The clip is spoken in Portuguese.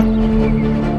Música